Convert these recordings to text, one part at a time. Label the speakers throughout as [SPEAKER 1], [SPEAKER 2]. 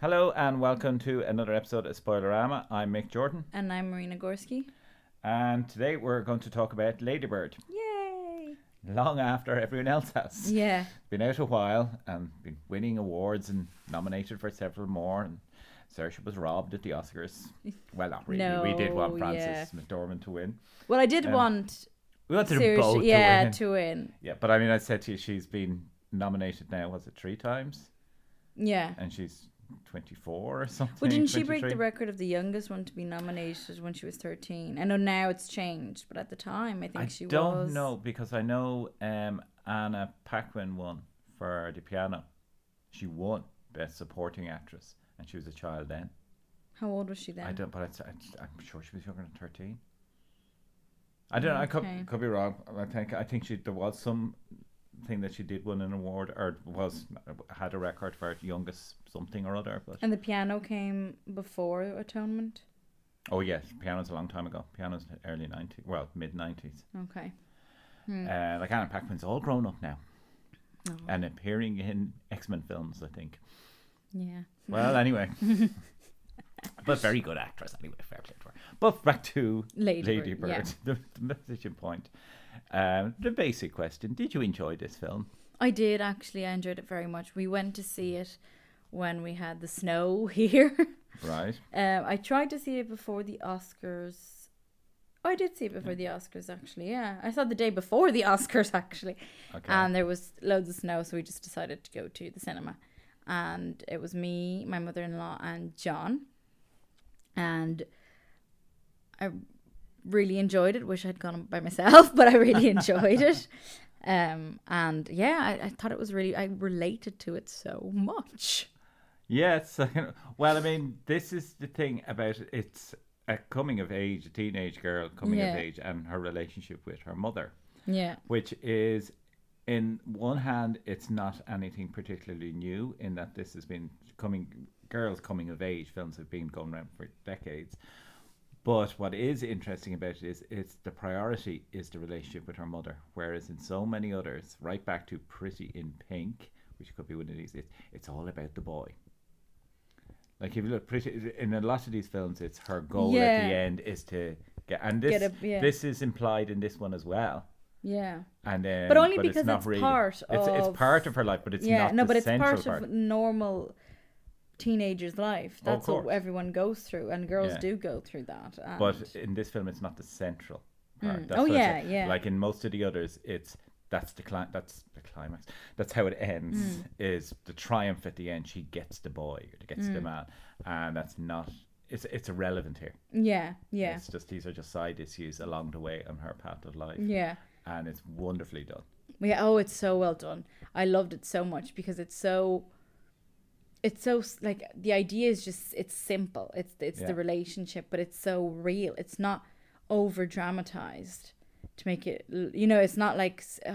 [SPEAKER 1] Hello and welcome to another episode of Spoilerama. I'm Mick Jordan,
[SPEAKER 2] And I'm Marina Gorski.
[SPEAKER 1] and today we're going to talk about Lady Bird.
[SPEAKER 2] Yay!
[SPEAKER 1] Long after everyone else has
[SPEAKER 2] Yeah.
[SPEAKER 1] been out a while and been winning awards and nominated for several more. And Saoirse was robbed at the Oscars. Well, not really. No, we did want Frances McDormand to win.
[SPEAKER 2] Well, I did
[SPEAKER 1] Um,
[SPEAKER 2] want
[SPEAKER 1] We wanted
[SPEAKER 2] seriously,
[SPEAKER 1] both
[SPEAKER 2] yeah,
[SPEAKER 1] to win.
[SPEAKER 2] to win.
[SPEAKER 1] Yeah, but I mean, I said to you, she's been nominated now. Was it three times?
[SPEAKER 2] Yeah.
[SPEAKER 1] And she's 24 or something.
[SPEAKER 2] Well, didn't she break the record of the youngest one to be nominated when she was 13? I know now it's changed, but at the time, I think
[SPEAKER 1] I
[SPEAKER 2] she
[SPEAKER 1] don't
[SPEAKER 2] was.
[SPEAKER 1] know because I know um, Anna Paquin won for the piano. She won Best Supporting Actress, and she was a child then.
[SPEAKER 2] How old was she then?
[SPEAKER 1] I don't, but it's, I'm sure she was younger than thirteen. I don't know. I could could be wrong. I think I think she there was some thing that she did win an award or was had a record for youngest something or other. But
[SPEAKER 2] And the piano came before Atonement?
[SPEAKER 1] oh yes, piano's a long time ago. Piano's early nineties, well mid nineties.
[SPEAKER 2] Okay.
[SPEAKER 1] Uh, like Anna Paquin's all grown up now
[SPEAKER 2] Oh,
[SPEAKER 1] and appearing in X Men films. I think.
[SPEAKER 2] yeah.
[SPEAKER 1] Well, anyway. but very good actress anyway. Fair play to her. But back to
[SPEAKER 2] Lady
[SPEAKER 1] Lady
[SPEAKER 2] Bird,
[SPEAKER 1] Bird,
[SPEAKER 2] yeah.
[SPEAKER 1] the, the message in point. Um, the basic question: Did you enjoy this film?
[SPEAKER 2] I did actually. I enjoyed it very much. We went to see it when we had the snow here.
[SPEAKER 1] Right.
[SPEAKER 2] Um, I tried to see it before the Oscars. Oh, I did see it before the Oscars, actually. Yeah, I saw it the day before the Oscars, actually.
[SPEAKER 1] Okay.
[SPEAKER 2] And there was loads of snow, so we just decided to go to the cinema. And it was me, my mother in law, and John. And I really enjoyed it. Wish I'd gone by myself, but I really enjoyed it. Um, and yeah, I, I thought it was really. I related to it so much.
[SPEAKER 1] Yes. well, I mean, this is the thing about it. It's a coming of age, a teenage girl coming
[SPEAKER 2] Yeah.
[SPEAKER 1] of age, and her relationship with her mother,
[SPEAKER 2] Yeah.
[SPEAKER 1] which is, in one hand, it's not anything particularly new in that this has been coming. Girls coming of age films have been going around for decades. But what is interesting about it is it's the priority is the relationship with her mother, whereas in so many others, right back to Pretty in Pink, which could be one of these, it's, it's all about the boy. Like if you look pretty in a lot of these films, it's her goal at the end is to get, and this
[SPEAKER 2] Get a- yeah.
[SPEAKER 1] this is implied in this one as well.
[SPEAKER 2] Yeah.
[SPEAKER 1] And um,
[SPEAKER 2] But only
[SPEAKER 1] it's
[SPEAKER 2] because
[SPEAKER 1] not
[SPEAKER 2] it's
[SPEAKER 1] really.
[SPEAKER 2] part
[SPEAKER 1] it's, it's
[SPEAKER 2] of-
[SPEAKER 1] part of her life, but it's
[SPEAKER 2] yeah,
[SPEAKER 1] not
[SPEAKER 2] no, but it's part,
[SPEAKER 1] part.
[SPEAKER 2] of normal teenager's life. That's what everyone goes through, and girls
[SPEAKER 1] Yeah.
[SPEAKER 2] do go through that.
[SPEAKER 1] But in this film, it's not the central part.
[SPEAKER 2] Mm. Oh, yeah, yeah.
[SPEAKER 1] Like in most of the others, it's that's the cli- that's the climax. That's how it ends.
[SPEAKER 2] Mm.
[SPEAKER 1] Is the triumph at the end? She gets the boy, or gets
[SPEAKER 2] Mm.
[SPEAKER 1] the man, and that's not. It's it's irrelevant here.
[SPEAKER 2] yeah, yeah,
[SPEAKER 1] It's just these are just side issues along the way on her path of life,
[SPEAKER 2] yeah.
[SPEAKER 1] and it's wonderfully done.
[SPEAKER 2] Yeah, oh, it's so well done. I loved it so much because it's so. It's so like the idea is just it's simple. It's it's
[SPEAKER 1] Yeah.
[SPEAKER 2] the relationship, but it's so real. It's not over dramatized to make it. You know, it's not like uh,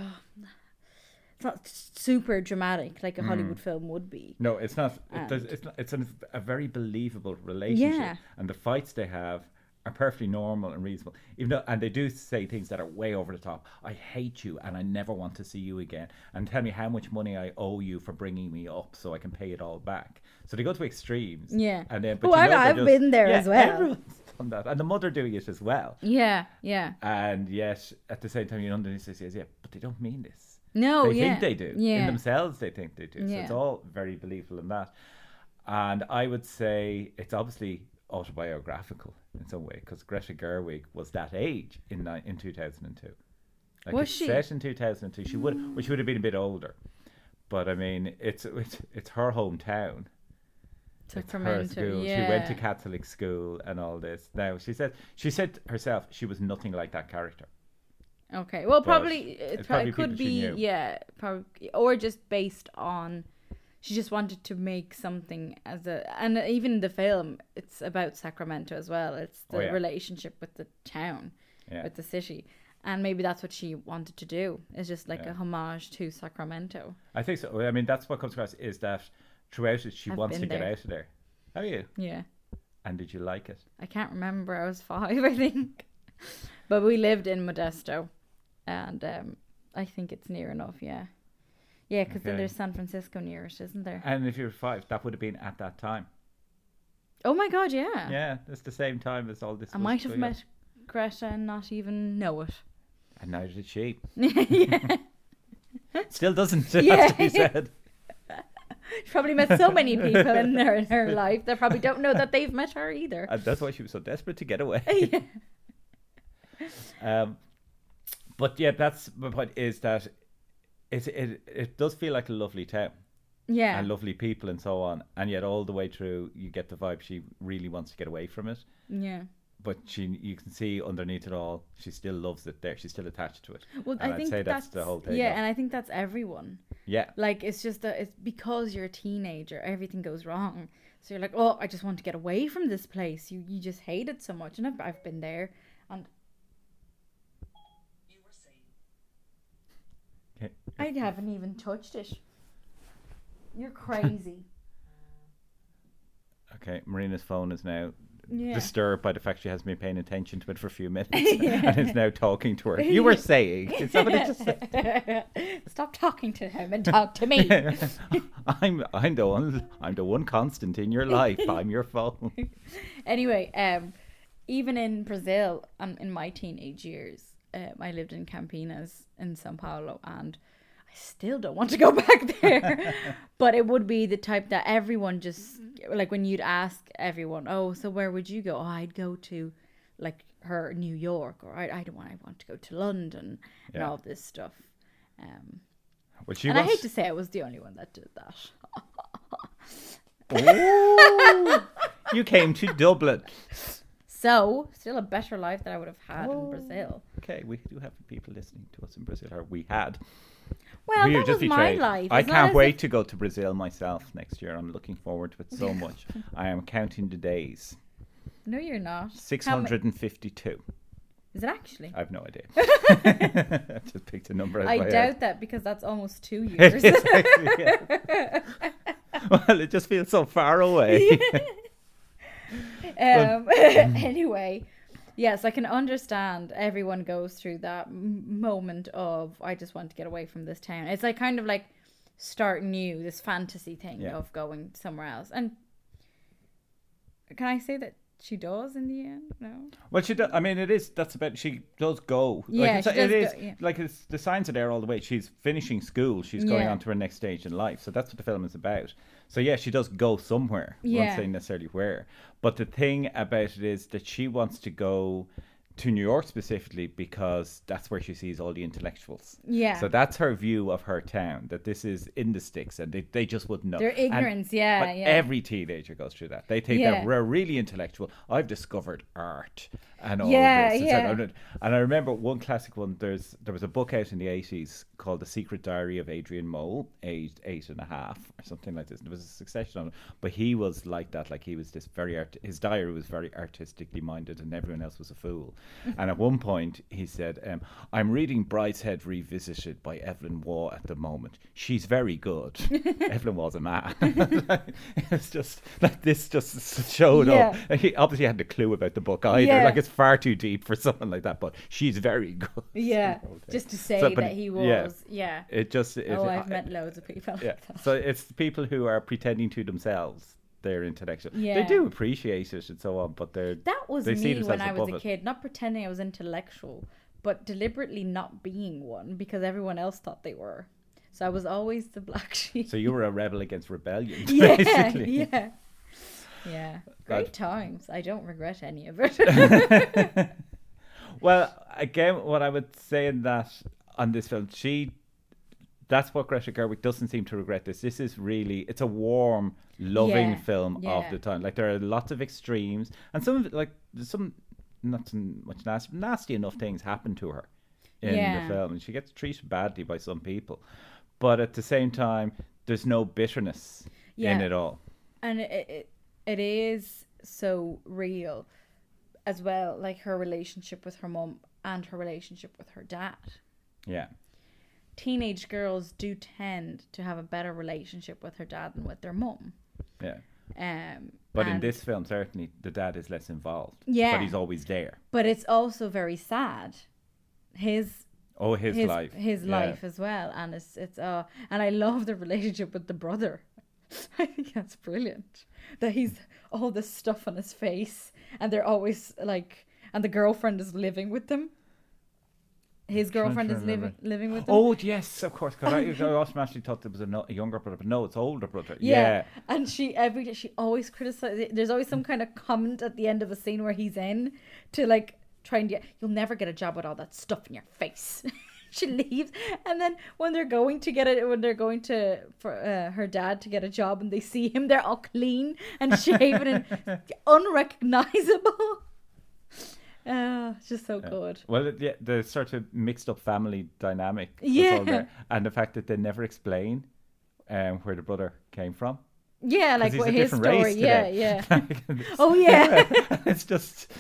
[SPEAKER 2] it's not super dramatic like a
[SPEAKER 1] Mm.
[SPEAKER 2] Hollywood film would be.
[SPEAKER 1] No, it's not. It does, it's not. It's an, a very believable relationship,
[SPEAKER 2] Yeah.
[SPEAKER 1] and the fights they have are perfectly normal and reasonable. Even though, and they do say things that are way over the top. I hate you, and I never want to see you again. And tell me how much money I owe you for bringing me up, so I can pay it all back. So they go to extremes.
[SPEAKER 2] Yeah.
[SPEAKER 1] And then, but
[SPEAKER 2] Oh,
[SPEAKER 1] you
[SPEAKER 2] I've-
[SPEAKER 1] know
[SPEAKER 2] I've
[SPEAKER 1] just-
[SPEAKER 2] been there
[SPEAKER 1] yeah,
[SPEAKER 2] as well.
[SPEAKER 1] Everyone's done that, and the mother doing it as well.
[SPEAKER 2] Yeah, yeah.
[SPEAKER 1] And yet, at the same time, you underneath says, yeah, but they don't mean this
[SPEAKER 2] No,
[SPEAKER 1] they
[SPEAKER 2] yeah.
[SPEAKER 1] think they do. Yeah. In
[SPEAKER 2] Yeah.
[SPEAKER 1] themselves, they think they do. So it's all very believable in that. And I would say it's obviously autobiographical in some way because Greta Gerwig was that age in ni- in 2002. Like
[SPEAKER 2] Was she?
[SPEAKER 1] set in 2002. She would, which would have been a bit older. But I mean, it's it's, it's her hometown. It's her school.
[SPEAKER 2] Yeah.
[SPEAKER 1] She went to Catholic school and all this. Now she said she said herself she was nothing like that character.
[SPEAKER 2] Okay. Well,
[SPEAKER 1] But
[SPEAKER 2] probably uh,
[SPEAKER 1] it's
[SPEAKER 2] it,
[SPEAKER 1] probably
[SPEAKER 2] probably could be yeah, probably or just based on she just wanted to make something as a and even the film it's about Sacramento as well. It's
[SPEAKER 1] Oh,
[SPEAKER 2] the
[SPEAKER 1] yeah.
[SPEAKER 2] relationship with the town,
[SPEAKER 1] Yeah.
[SPEAKER 2] with the city. And maybe that's what she wanted to do. It's just like
[SPEAKER 1] Yeah.
[SPEAKER 2] a homage to Sacramento.
[SPEAKER 1] I think so. I mean, that's what comes across is that throughout it, she
[SPEAKER 2] I've
[SPEAKER 1] wants to
[SPEAKER 2] been
[SPEAKER 1] get out of there. Have you?
[SPEAKER 2] Yeah.
[SPEAKER 1] And did you like it?
[SPEAKER 2] I can't remember. I was five, I think. But we lived in Modesto, and um, I think it's near enough. Yeah, Yeah, because then
[SPEAKER 1] Okay.
[SPEAKER 2] there's San Francisco near it, isn't there?
[SPEAKER 1] And if you're five, that would have been at that time.
[SPEAKER 2] Oh my god, yeah.
[SPEAKER 1] Yeah, it's the same time as all this.
[SPEAKER 2] I
[SPEAKER 1] was
[SPEAKER 2] might have
[SPEAKER 1] going on.
[SPEAKER 2] met Greta and not even know it.
[SPEAKER 1] And neither did she.
[SPEAKER 2] yeah.
[SPEAKER 1] Still doesn't have to be said.
[SPEAKER 2] She probably met so many people in her in her life that probably don't know that they've met her either.
[SPEAKER 1] And that's why she was so desperate to get away.
[SPEAKER 2] yeah.
[SPEAKER 1] Um, but yeah, that's my point. Is that it? It it does feel like a lovely town
[SPEAKER 2] Yeah.
[SPEAKER 1] and lovely people and so on, and yet all the way through, you get the vibe she really wants to get away from it.
[SPEAKER 2] Yeah.
[SPEAKER 1] But she, you can see underneath it all, she still loves it. There, she's still attached to it.
[SPEAKER 2] Well,
[SPEAKER 1] And
[SPEAKER 2] I
[SPEAKER 1] I'd
[SPEAKER 2] think
[SPEAKER 1] say
[SPEAKER 2] that's,
[SPEAKER 1] that's the whole thing
[SPEAKER 2] Yeah, and I think that's everyone.
[SPEAKER 1] Yeah,
[SPEAKER 2] Like it's just that it's because you're a teenager, everything goes wrong. So you're like, oh, I just want to get away from this place. You you just hate it so much, and I've I've been there, and
[SPEAKER 3] You were saying.
[SPEAKER 1] Okay.
[SPEAKER 2] I haven't even touched it. You're crazy.
[SPEAKER 1] Okay, Marina's phone is now
[SPEAKER 2] yeah.
[SPEAKER 1] disturbed by the fact she hasn't been paying attention to it for a few minutes and is now talking to her. You were saying, is that what it just said?
[SPEAKER 2] Stop talking to him and talk to me.
[SPEAKER 1] I'm I'm the one I'm the one constant in your life. I'm your phone.
[SPEAKER 2] anyway, um, even in Brazil, um, in my teenage years, um, I lived in Campinas in São Paulo, and I still don't want to go back there. but it would be the type that everyone just like when you'd ask everyone, "Oh, so where would you go?" Oh, I'd go to like her New York, or I I don't want I want to go to London and all this stuff. Um,
[SPEAKER 1] Well, she
[SPEAKER 2] and I hate to say I was the only one that did that.
[SPEAKER 1] You came to Dublin.
[SPEAKER 2] So, still a better life that I would have had
[SPEAKER 1] Oh.
[SPEAKER 2] in Brazil.
[SPEAKER 1] Okay, we do have people listening to us in Brazil, or we had.
[SPEAKER 2] Well,
[SPEAKER 1] we
[SPEAKER 2] that was my life.
[SPEAKER 1] I can't wait
[SPEAKER 2] if-
[SPEAKER 1] to go to Brazil myself next year. I'm looking forward to it so much. I am counting the days.
[SPEAKER 2] No, you're not.
[SPEAKER 1] Six
[SPEAKER 2] How ma-
[SPEAKER 1] hundred and fifty-two.
[SPEAKER 2] Is it actually?
[SPEAKER 1] I have no idea. I just picked a number. out
[SPEAKER 2] I
[SPEAKER 1] my head.
[SPEAKER 2] doubt that because that's almost two years.
[SPEAKER 1] is actually, yeah. well, it just feels so far away.
[SPEAKER 2] um, anyway, yes, I can understand everyone goes through that m- moment of I just want to get away from this town. It's like kind of like start new, this fantasy thing
[SPEAKER 1] Yeah.
[SPEAKER 2] of going somewhere else. And can I say that she does in the end? No.
[SPEAKER 1] Well, she does. I mean, it is. That's about. She does go.
[SPEAKER 2] Yeah,
[SPEAKER 1] like, it's,
[SPEAKER 2] she
[SPEAKER 1] it
[SPEAKER 2] does
[SPEAKER 1] is.
[SPEAKER 2] go, yeah.
[SPEAKER 1] Like it's, the signs are there all the way. She's finishing school. She's going
[SPEAKER 2] Yeah.
[SPEAKER 1] on to her next stage in life. So that's what the film is about. So yeah, she does go somewhere.
[SPEAKER 2] Yeah.
[SPEAKER 1] won't saying necessarily where. But the thing about it is that she wants to go to New York specifically because that's where she sees all the intellectuals.
[SPEAKER 2] Yeah.
[SPEAKER 1] So that's her view of her town. That this is in the sticks, and they, they just wouldn't know.
[SPEAKER 2] Their
[SPEAKER 1] And-
[SPEAKER 2] ignorance, yeah,
[SPEAKER 1] but
[SPEAKER 2] yeah.
[SPEAKER 1] every teenager goes through that. They think
[SPEAKER 2] Yeah.
[SPEAKER 1] that we're really intellectual. I've discovered art and all
[SPEAKER 2] Yeah,
[SPEAKER 1] this. And,
[SPEAKER 2] yeah.
[SPEAKER 1] so- and I remember one classic one. There's there was a book out in the eighties called The Secret Diary of Adrian Mole, aged eight and a half or something like this. There was a succession on it, but he was like that. Like he was this very art. His diary was very artistically minded, and everyone else was a fool. and at one point, he said, um, "I'm reading Brideshead Revisited by Evelyn Waugh at the moment. She's very good." Evelyn Waugh's a man. it's just like this just showed up. And He obviously had no clue about the book either.
[SPEAKER 2] Yeah.
[SPEAKER 1] Like it's far too deep for someone like that. But she's very good.
[SPEAKER 2] Yeah, just to say
[SPEAKER 1] So,
[SPEAKER 2] that he was.
[SPEAKER 1] yeah.
[SPEAKER 2] Yeah.
[SPEAKER 1] It just. Oh, it,
[SPEAKER 2] oh, I've
[SPEAKER 1] I-
[SPEAKER 2] met loads of people.
[SPEAKER 1] Yeah.
[SPEAKER 2] Like.
[SPEAKER 1] So it's people who are pretending to themselves they're intellectual. They do appreciate it and so on, but they're
[SPEAKER 2] That was
[SPEAKER 1] They
[SPEAKER 2] me when I was a
[SPEAKER 1] it.
[SPEAKER 2] kid, not pretending I was intellectual, but deliberately not being one because everyone else thought they were. So I was always the black sheep.
[SPEAKER 1] so you were a rebel against rebellion,
[SPEAKER 2] yeah,
[SPEAKER 1] basically.
[SPEAKER 2] yeah, yeah. Great
[SPEAKER 1] That-
[SPEAKER 2] times. I don't regret any of it.
[SPEAKER 1] Well, again, what I would say in that on this film, she that's what Greta Gerwig doesn't seem to regret this. This is really it's a warm, loving
[SPEAKER 2] Yeah,
[SPEAKER 1] film of the time. Like there are lots of extremes, and some of it, like there's some not so much nasty, nasty enough things happen to her in
[SPEAKER 2] Yeah.
[SPEAKER 1] the film, and she gets treated badly by some people. But at the same time, there's no bitterness in it all.
[SPEAKER 2] and it, it it is so real as well like her relationship with her mum and her relationship with her dad
[SPEAKER 1] Yeah.
[SPEAKER 2] teenage girls do tend to have a better relationship with her dad than with their mum
[SPEAKER 1] Yeah.
[SPEAKER 2] um
[SPEAKER 1] But in this film, certainly the dad is less involved.
[SPEAKER 2] Yeah.
[SPEAKER 1] But he's always there.
[SPEAKER 2] but it's also very sad his
[SPEAKER 1] Oh, his,
[SPEAKER 2] his
[SPEAKER 1] life.
[SPEAKER 2] his
[SPEAKER 1] Yeah.
[SPEAKER 2] life as well, and it's it's uh, and I love the relationship with the brother. I think that's brilliant. That he's all this stuff on his face, and they're always like, and the girlfriend is living with them. His girlfriend is living living with them.
[SPEAKER 1] Oh yes, of course. Because I, I automatically thought there was a, no, a younger brother, but no, it's older brother.
[SPEAKER 2] Yeah.
[SPEAKER 1] Yeah.
[SPEAKER 2] And she every day she always criticizes. There's always some kind of comment at the end of a scene where he's in to like try and get. You'll never get a job with all that stuff in your face. she leaves, and then when they're going to get it, when they're going to for uh, her dad to get a job, and they see him, they're all clean and shaven and unrecognizable. Oh, just so good.
[SPEAKER 1] Well, it- yeah, the sort of mixed up family dynamic.
[SPEAKER 2] Yeah.
[SPEAKER 1] all there. And the fact that they never explain um, where the brother came from.
[SPEAKER 2] Yeah, like what his story. Yeah, yeah.
[SPEAKER 1] Like, and it's-
[SPEAKER 2] Oh, yeah.
[SPEAKER 1] it's just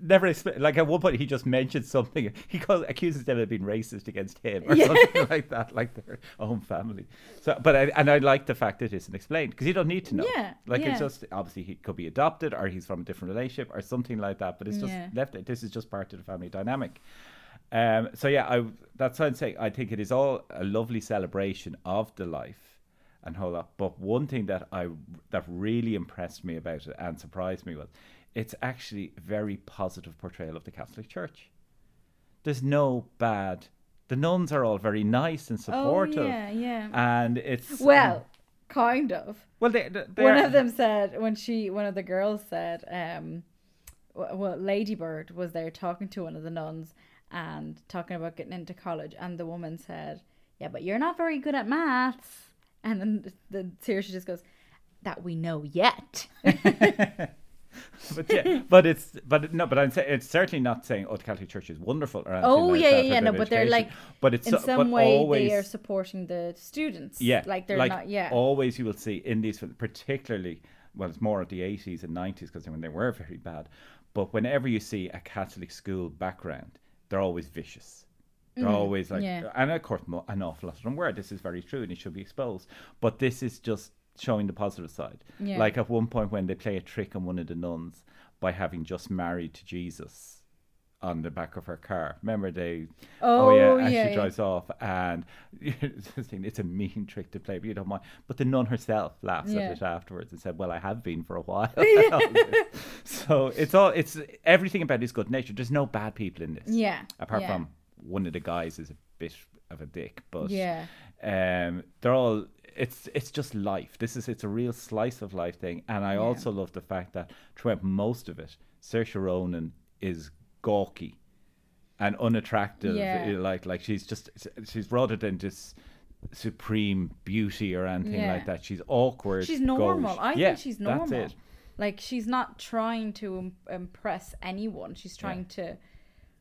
[SPEAKER 1] never expl- like at one point he just mentioned something. He calls, accuses them of being racist against him or
[SPEAKER 2] Yeah.
[SPEAKER 1] something like that, like their own family. So, but I and I like the fact that it isn't explained because you don't need to know.
[SPEAKER 2] Yeah,
[SPEAKER 1] like
[SPEAKER 2] yeah.
[SPEAKER 1] it's just obviously he could be adopted or he's from a different relationship or something like that. But it's just
[SPEAKER 2] Yeah.
[SPEAKER 1] left. This is just part of the family dynamic. Um, so yeah, I that's what I'm saying. I think it is all a lovely celebration of the life and whole lot. But one thing that I that really impressed me about it and surprised me was it's actually a very positive portrayal of the Catholic Church. There's no bad. The nuns are all very nice and supportive,
[SPEAKER 2] Oh yeah, yeah.
[SPEAKER 1] and it's
[SPEAKER 2] well, kind of.
[SPEAKER 1] well, they, they,
[SPEAKER 2] one of them said when she one of the girls said um well ladybird was there talking to one of the nuns and talking about getting into college and the woman said yeah but you're not very good at maths and then the, the seriously just goes that we know yet
[SPEAKER 1] but yeah, but it's but no, but I'm saying it's certainly not saying oh the Catholic Church is wonderful or anything
[SPEAKER 2] Oh,
[SPEAKER 1] like
[SPEAKER 2] yeah,
[SPEAKER 1] that
[SPEAKER 2] yeah, yeah, no, but they're, like,
[SPEAKER 1] but it's
[SPEAKER 2] in
[SPEAKER 1] so-
[SPEAKER 2] some
[SPEAKER 1] but
[SPEAKER 2] way
[SPEAKER 1] always,
[SPEAKER 2] they are supporting the students
[SPEAKER 1] yeah,
[SPEAKER 2] like they're
[SPEAKER 1] like
[SPEAKER 2] not yeah
[SPEAKER 1] Always you will see in these, particularly well, it's more of the eighties and nineties because when they were very bad. But whenever you see a Catholic school background, they're always vicious. They're always like,
[SPEAKER 2] Mm-hmm. yeah.
[SPEAKER 1] and of course, an awful lot of them were. This is very true, and it should be exposed. But this is just showing the positive side.
[SPEAKER 2] Yeah.
[SPEAKER 1] Like at one point when they play a trick on one of the nuns by having just married to Jesus on the back of her car. Remember they?
[SPEAKER 2] Oh,
[SPEAKER 1] yeah, and
[SPEAKER 2] yeah,
[SPEAKER 1] she
[SPEAKER 2] yeah.
[SPEAKER 1] drives off, and it's this thing, it's a mean trick to play, but you don't mind. But the nun herself laughs
[SPEAKER 2] Yeah.
[SPEAKER 1] at it afterwards and said, "Well, I have been for a while." so it's all it's everything about his good nature. There's no bad people in this.
[SPEAKER 2] yeah
[SPEAKER 1] Apart
[SPEAKER 2] yeah.
[SPEAKER 1] from one of the guys is a bit of a dick, but
[SPEAKER 2] yeah
[SPEAKER 1] um, they're all. It's it's just life. This is it's a real slice of life thing, and I
[SPEAKER 2] Yeah.
[SPEAKER 1] also love the fact that throughout most of it, Saoirse Ronan is gawky and unattractive.
[SPEAKER 2] Yeah.
[SPEAKER 1] uh, Like like she's just she's rather than just supreme beauty or anything
[SPEAKER 2] Yeah.
[SPEAKER 1] like that. She's awkward.
[SPEAKER 2] She's normal. I
[SPEAKER 1] Yeah,
[SPEAKER 2] think she's normal.
[SPEAKER 1] That's it.
[SPEAKER 2] Like she's not trying to im- impress anyone. She's trying to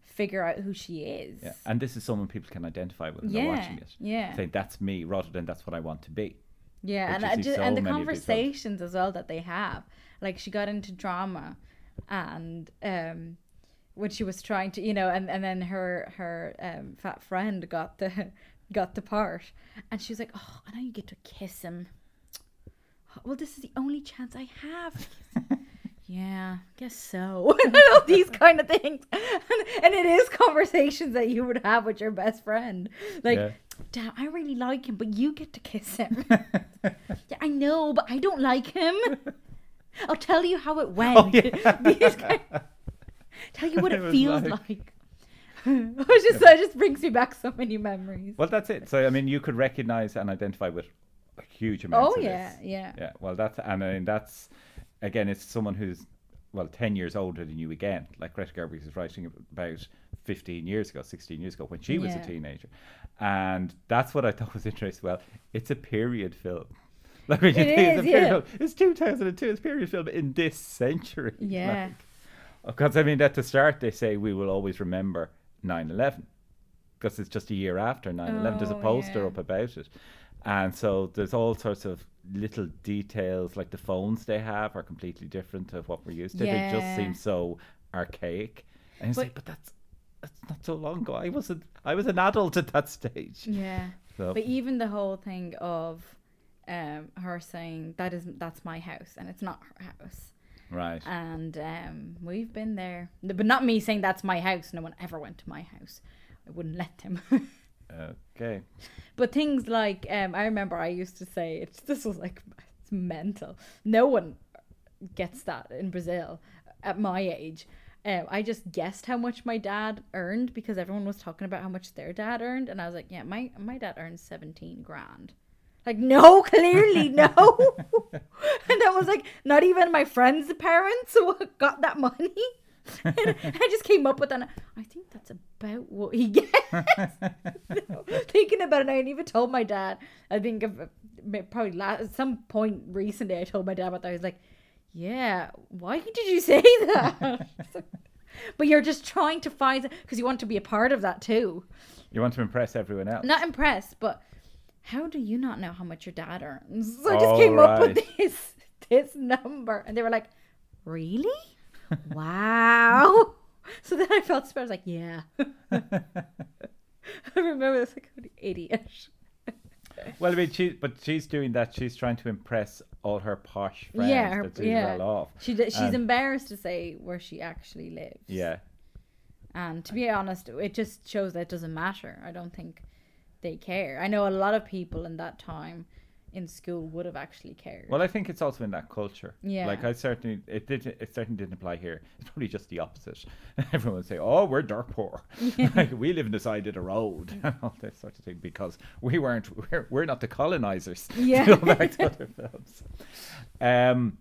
[SPEAKER 2] figure out who she is.
[SPEAKER 1] Yeah. And this is someone people can identify with when they're
[SPEAKER 2] Yeah,
[SPEAKER 1] watching it.
[SPEAKER 2] yeah.
[SPEAKER 1] Saying that's me rather than that's what I want to be.
[SPEAKER 2] Yeah, and I just,
[SPEAKER 1] so
[SPEAKER 2] and the
[SPEAKER 1] many of these films.
[SPEAKER 2] conversations as well that they have. Like she got into drama, and um, when she was trying to, you know, and, and then her her um, fat friend got the got the part, and she was like, "Oh, I know you get to kiss him. Well, this is the only chance I have." yeah, guess so. These kind of things, and, it is conversations that you would have with your best friend. Like,
[SPEAKER 1] Yeah.
[SPEAKER 2] damn, I really like him, but you get to kiss him. yeah, I know, but I don't like him. I'll tell you how it went.
[SPEAKER 1] Oh, yeah.
[SPEAKER 2] These kind- tell you what
[SPEAKER 1] It
[SPEAKER 2] it feels
[SPEAKER 1] like-
[SPEAKER 2] like. it just it just brings me back so many memories.
[SPEAKER 1] Well, that's it. So I mean, you could recognize and identify with a huge amount.
[SPEAKER 2] Oh
[SPEAKER 1] of
[SPEAKER 2] yeah,
[SPEAKER 1] this.
[SPEAKER 2] yeah,
[SPEAKER 1] Yeah. Well, that's and I mean that's again, it's someone who's well ten years older than you again. Like Greta Gerwig is writing about fifteen years ago, sixteen years ago when she was a teenager, and that's what I thought was interesting. Well, it's a period film. Like when you
[SPEAKER 2] It
[SPEAKER 1] think it's a period
[SPEAKER 2] yeah.
[SPEAKER 1] film, it's two thousand and two. It's a period film in this century.
[SPEAKER 2] Yeah.
[SPEAKER 1] Because I mean, at the start they say we will always remember 9/11 because it's just a year after 9/11. There's a
[SPEAKER 2] Oh,
[SPEAKER 1] poster
[SPEAKER 2] yeah.
[SPEAKER 1] up about it, and so there's all sorts of little details like the phones they have are completely different to what we're used to. They just
[SPEAKER 2] Yeah.
[SPEAKER 1] seem so archaic, and it's
[SPEAKER 2] But-
[SPEAKER 1] like, but that's that's not so long ago. I wasn't. I was an adult at that stage.
[SPEAKER 2] yeah.
[SPEAKER 1] So
[SPEAKER 2] But even the whole thing of um her saying that is that's my house and it's not her house.
[SPEAKER 1] right.
[SPEAKER 2] and um, we've been there. But not me saying that's my house. No one ever went to my house. I wouldn't let them.
[SPEAKER 1] Okay.
[SPEAKER 2] but things like um, I remember I used to say it's this was like it's mental. No one gets that in Brazil at my age. Um, I just guessed how much my dad earned because everyone was talking about how much their dad earned, and I was like, "Yeah, my my dad earns seventeen grand." Like, no, clearly no. and that was like not even my friend's parents got that money. I just came up with that. I think that's about what he gets. Thinking about it, I even told my dad. I think of uh, probably last, at some point recently, I told my dad about that. He was like, "Yeah, why did you say that?" but you're just trying to find because you want to be a part of that too.
[SPEAKER 1] You want to impress everyone else.
[SPEAKER 2] Not impressed, but how do you not know how much your dad earns? So I just came right. up with this this number, and they were like, "Really? wow." so then I felt smart. I was like, "Yeah." I remember this like idiot.
[SPEAKER 1] well, I mean, she, but she's doing that. She's trying to impress all her posh friends
[SPEAKER 2] yeah, her,
[SPEAKER 1] that do
[SPEAKER 2] yeah.
[SPEAKER 1] well off.
[SPEAKER 2] She she's and, embarrassed to say where she actually lives.
[SPEAKER 1] Yeah.
[SPEAKER 2] And to be honest, it just shows that it doesn't matter. I don't think they care. I know a lot of people in that time in school would have actually cared.
[SPEAKER 1] Well, I think it's also in that culture.
[SPEAKER 2] Yeah.
[SPEAKER 1] Like I certainly it did it certainly didn't apply here. It's probably just the opposite. Everyone would say, "Oh, we're dirt poor. like we live in the side of the road and all this sort of thing because we weren't we're, we're not the colonizers."
[SPEAKER 2] Yeah.
[SPEAKER 1] back to other films. Um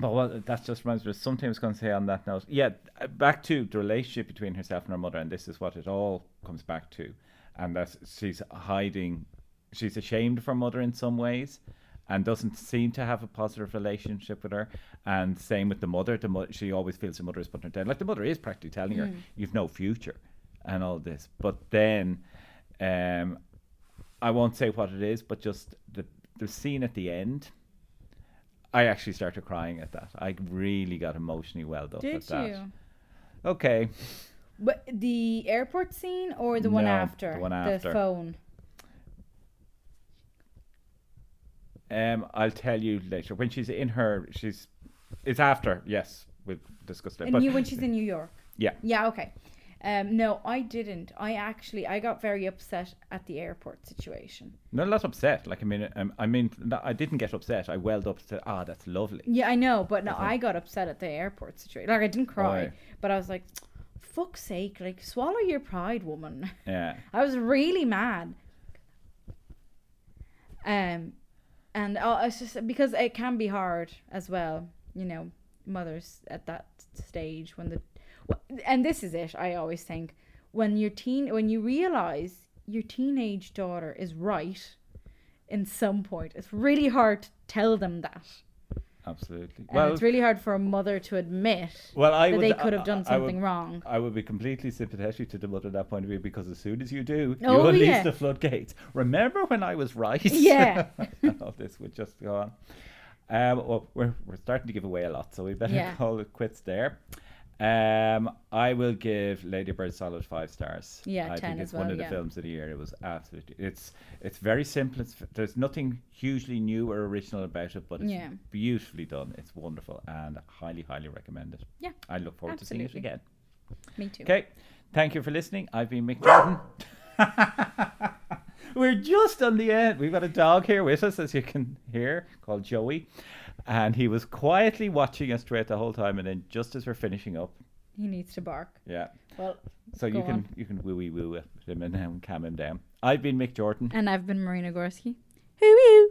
[SPEAKER 1] but well, that just reminds me of something I was going to say on that note. Yeah, back to the relationship between herself and her mother, and this is what it all comes back to and that she's hiding she's ashamed of her mother in some ways and doesn't seem to have a positive relationship with her. And same with the mother. The mo- she always feels the mother is putting her down. Like the mother is practically telling her, mm. "You've no future," and all this. But then, um, I won't say what it is, but just the the scene at the end. I actually started crying at that. I really got emotionally welled up
[SPEAKER 2] Did
[SPEAKER 1] at that.
[SPEAKER 2] you?
[SPEAKER 1] Okay.
[SPEAKER 2] But the airport scene or the one after?
[SPEAKER 1] the one after.
[SPEAKER 2] The phone.
[SPEAKER 1] Um, I'll tell you later when she's in her. She's. It's after. Yes, we've discussed it.
[SPEAKER 2] And
[SPEAKER 1] But
[SPEAKER 2] you when she's in New York.
[SPEAKER 1] Yeah.
[SPEAKER 2] Yeah. Okay. Um, no, I didn't. I actually I got very upset at the airport situation.
[SPEAKER 1] no, not upset. Like I mean, um, I mean, no, I didn't get upset. I welled up to ah, that's lovely.
[SPEAKER 2] Yeah, I know, but no. I got upset at the airport situation. Like I didn't cry,
[SPEAKER 1] Why?
[SPEAKER 2] but I was like, "Fuck's sake! Like swallow your pride, woman."
[SPEAKER 1] Yeah.
[SPEAKER 2] I was really mad. Um, and uh, it's just because it can be hard as well. You know, mothers at that stage when the, and this is it. I always think when your teen when you realize your teenage daughter is right, in some point, it's really hard to tell them that.
[SPEAKER 1] Absolutely.
[SPEAKER 2] And
[SPEAKER 1] well,
[SPEAKER 2] it's really hard for a mother to admit
[SPEAKER 1] well, I
[SPEAKER 2] that
[SPEAKER 1] would,
[SPEAKER 2] they could have done
[SPEAKER 1] I would-
[SPEAKER 2] something wrong.
[SPEAKER 1] I would be completely sympathetic to the mother at that point of view because as soon as you do,
[SPEAKER 2] Oh,
[SPEAKER 1] you unleash
[SPEAKER 2] yeah.
[SPEAKER 1] the floodgates. Remember when I was right?
[SPEAKER 2] Yeah.
[SPEAKER 1] All this would just go on. Um, well, we're, we're starting to give away a lot, so we better
[SPEAKER 2] Yeah.
[SPEAKER 1] call it quits there. Um, I will give Lady Bird solid five stars.
[SPEAKER 2] Yeah,
[SPEAKER 1] I
[SPEAKER 2] 10
[SPEAKER 1] think
[SPEAKER 2] as
[SPEAKER 1] it's one
[SPEAKER 2] well,
[SPEAKER 1] of the
[SPEAKER 2] yeah.
[SPEAKER 1] films of the year. It was absolutely. It's it's very simple. It's there's nothing hugely new or original about it, but it's
[SPEAKER 2] Yeah.
[SPEAKER 1] beautifully done. It's wonderful and highly highly recommend it.
[SPEAKER 2] Yeah,
[SPEAKER 1] I look forward to seeing it again.
[SPEAKER 2] Me too.
[SPEAKER 1] Okay, thank you for listening. I've been Mick Jordan. We're just on the end. We've got a dog here with us, as you can hear, called Joey, and he was quietly watching us throughout the whole time. And then, just as we're finishing up,
[SPEAKER 2] He needs to bark.
[SPEAKER 1] yeah,
[SPEAKER 2] Well,
[SPEAKER 1] so you can
[SPEAKER 2] on.
[SPEAKER 1] you can woo wee woo with him and calm him down. I've been Mick Jordan.
[SPEAKER 2] and I've been Marina Gorski. Hoo hoo.